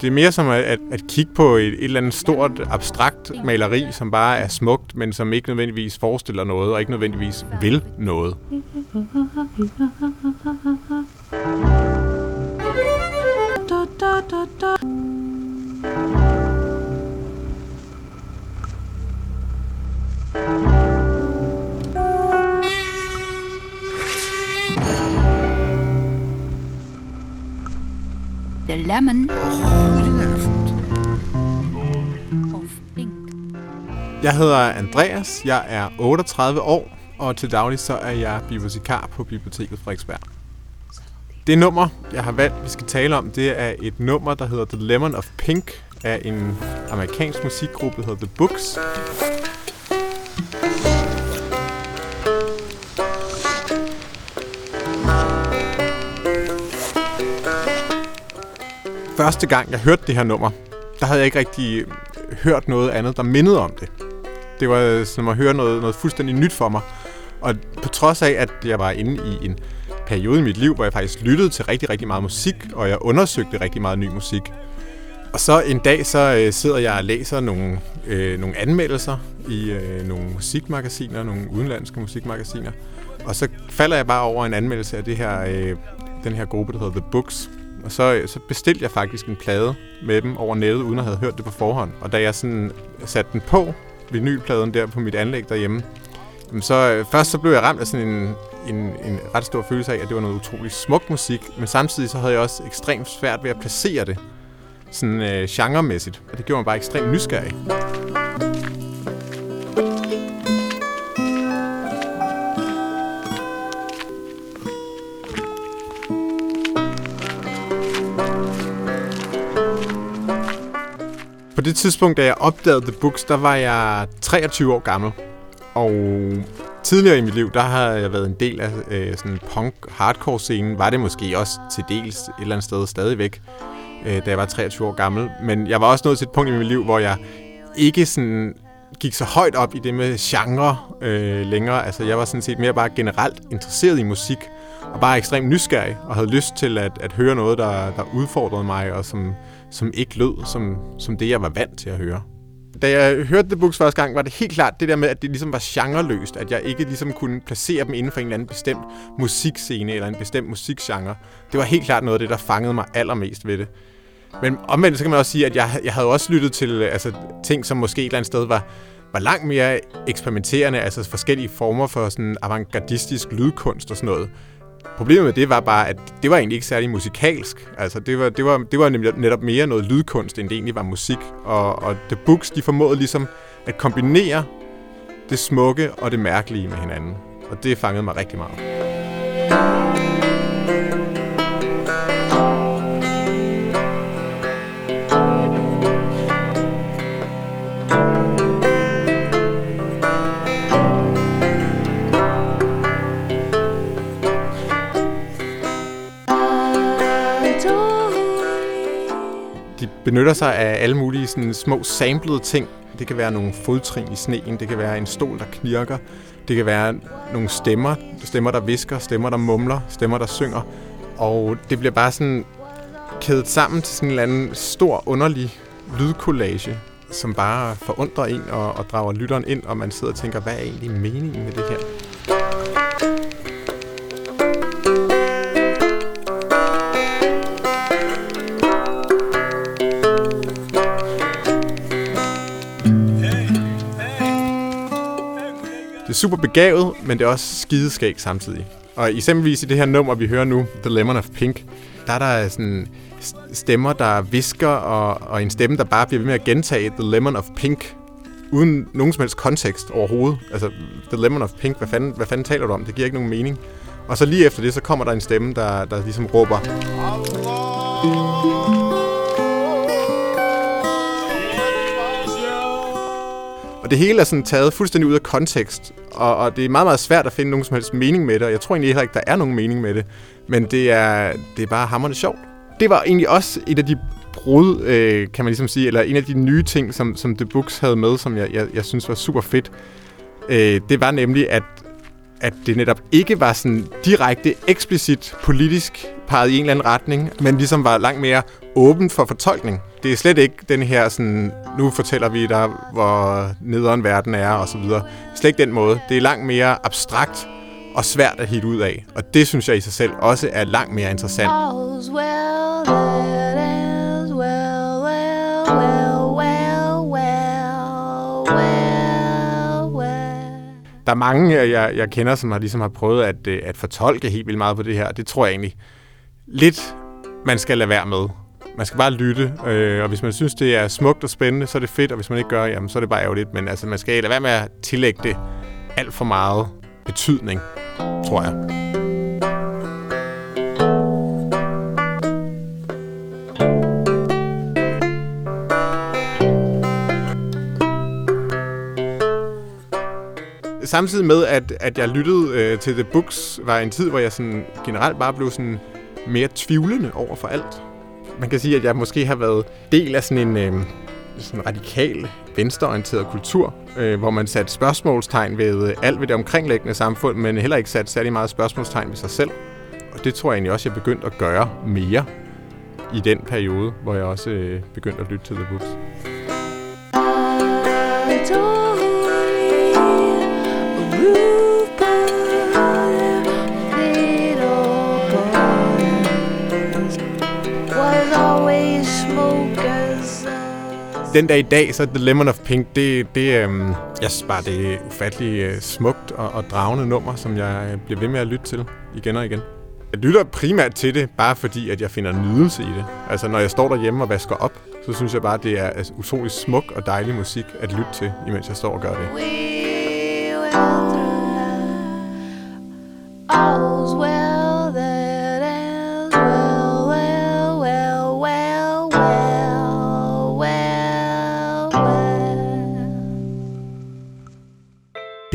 Det er mere som at, at, at kigge på et, et eller andet stort, abstrakt maleri, som bare er smukt, men som ikke nødvendigvis forestiller noget, og ikke nødvendigvis vil noget. Da, da, da, da. The lemon of pink. Jeg hedder Andreas, jeg er 38 år, og til daglig så er jeg bibliotekar på Biblioteket Frederiksberg. Det nummer, jeg har valgt, vi skal tale om, det er et nummer, der hedder The Lemon of Pink af en amerikansk musikgruppe, der hedder The Books. Første gang, jeg hørte det her nummer, der havde jeg ikke rigtig øh, hørt noget andet, der mindede om det. Det var som at høre noget, noget fuldstændig nyt for mig. Og på trods af, at jeg var inde i en periode i mit liv, hvor jeg faktisk lyttede til rigtig, rigtig meget musik, og jeg undersøgte rigtig meget ny musik. Og så en dag, så øh, sidder jeg og læser nogle, øh, nogle anmeldelser i øh, nogle musikmagasiner, nogle udenlandske musikmagasiner. Og så falder jeg bare over en anmeldelse af det her, øh, den her gruppe, der hedder The Books. Og så, så bestilte jeg faktisk en plade med dem over nettet, uden at have hørt det på forhånd. Og da jeg sådan satte den på, vinylpladen der på mit anlæg derhjemme, så øh, først så blev jeg ramt af sådan en, en, en ret stor følelse af, at det var noget utrolig smuk musik, men samtidig så havde jeg også ekstremt svært ved at placere det sådan øh, genremæssigt, og det gjorde mig bare ekstremt nysgerrig. Det tidspunkt, da jeg opdagede The Books, der var jeg 23 år gammel. Og tidligere i mit liv, der har jeg været en del af øh, sådan punk-hardcore scenen. Var det måske også til dels et eller andet sted stadigvæk, øh, da jeg var 23 år gammel. Men jeg var også nået til et punkt i mit liv, hvor jeg ikke sådan gik så højt op i det med genre øh, længere. Altså jeg var sådan set mere bare generelt interesseret i musik, og bare ekstremt nysgerrig, og havde lyst til at, at høre noget, der, der udfordrede mig, og som, som ikke lød som, som det, jeg var vant til at høre. Da jeg hørte The Books første gang, var det helt klart det der med, at det ligesom var genreløst, at jeg ikke ligesom kunne placere dem inden for en eller anden bestemt musikscene eller en bestemt musikgenre. Det var helt klart noget af det, der fangede mig allermest ved det. Men omvendt så kan man også sige, at jeg, jeg havde også lyttet til øh, altså, ting, som måske et eller andet sted var, var langt mere eksperimenterende, altså forskellige former for sådan avantgardistisk lydkunst og sådan noget. Problemet med det var bare, at det var egentlig ikke særlig musikalsk. Altså, det var, det var, det var netop mere noget lydkunst, end det egentlig var musik. Og, og The Books, de formåede ligesom at kombinere det smukke og det mærkelige med hinanden. Og det fangede mig rigtig meget. Benytter sig af alle mulige sådan, små samplede ting. Det kan være nogle fodtrin i sneen, det kan være en stol, der knirker, det kan være nogle stemmer, stemmer, der visker, stemmer, der mumler, stemmer, der synger. Og det bliver bare sådan kædet sammen til sådan en eller anden stor, underlig lydkollage, som bare forundrer en og, og drager lytteren ind, og man sidder og tænker, hvad er egentlig meningen med det her? Super begavet, men det er også skideskægt samtidig. Og eksempelvis i det her nummer, vi hører nu, The Lemon of Pink, der er der sådan stemmer, der visker, og, og en stemme, der bare bliver ved med at gentage The Lemon of Pink, uden nogen som helst kontekst overhovedet. Altså, The Lemon of Pink, hvad fanden, hvad fanden taler du om? Det giver ikke nogen mening. Og så lige efter det, så kommer der en stemme, der, der ligesom råber... Og det hele er sådan taget fuldstændig ud af kontekst, og, og det er meget, meget svært at finde nogen som helst mening med det, og jeg tror egentlig heller ikke, der er nogen mening med det, men det er, det er bare hammerende sjovt. Det var egentlig også et af de brud, øh, kan man ligesom sige, eller en af de nye ting, som, som The Books havde med, som jeg, jeg, jeg synes var super fedt. Øh, det var nemlig, at, at det netop ikke var sådan direkte, eksplicit politisk peget i en eller anden retning, men ligesom var langt mere åbent for fortolkning. Det er slet ikke den her sådan, nu fortæller vi dig, hvor nederen verden er, og så videre. Slet ikke den måde. Det er langt mere abstrakt og svært at hitte ud af. Og det synes jeg i sig selv også er langt mere interessant. All's well that ends well, well, well, well, well, well, well. Der er mange, jeg, jeg kender, som har, ligesom har prøvet at, øh, at fortolke helt vildt meget på det her. Det tror jeg egentlig lidt, man skal lade være med. Man skal bare lytte, øh, og hvis man synes, det er smukt og spændende, så er det fedt, og hvis man ikke gør, jamen, så er det bare ærgerligt. Men altså, man skal lade være med at tillægge det alt for meget betydning, tror jeg. samtidig med, at, at jeg lyttede øh, til The Books, var en tid, hvor jeg sådan generelt bare blev sådan mere tvivlende over for alt. Man kan sige, at jeg måske har været del af sådan en øh, sådan radikal, venstreorienteret kultur, øh, hvor man satte spørgsmålstegn ved øh, alt ved det omkringliggende samfund, men heller ikke satte særlig meget spørgsmålstegn ved sig selv. Og det tror jeg egentlig også, jeg begyndte at gøre mere i den periode, hvor jeg også øh, begyndte at lytte til The Books. Ooh. Den dag i dag, så The Lemon of Pink, det, det øhm, jeg synes bare, det er ufattelig øh, smukt og, og dragende nummer, som jeg øh, bliver ved med at lytte til igen og igen. Jeg lytter primært til det, bare fordi, at jeg finder nydelse i det. Altså, når jeg står derhjemme og vasker op, så synes jeg bare, det er altså, utrolig smuk og dejlig musik at lytte til, imens jeg står og gør det.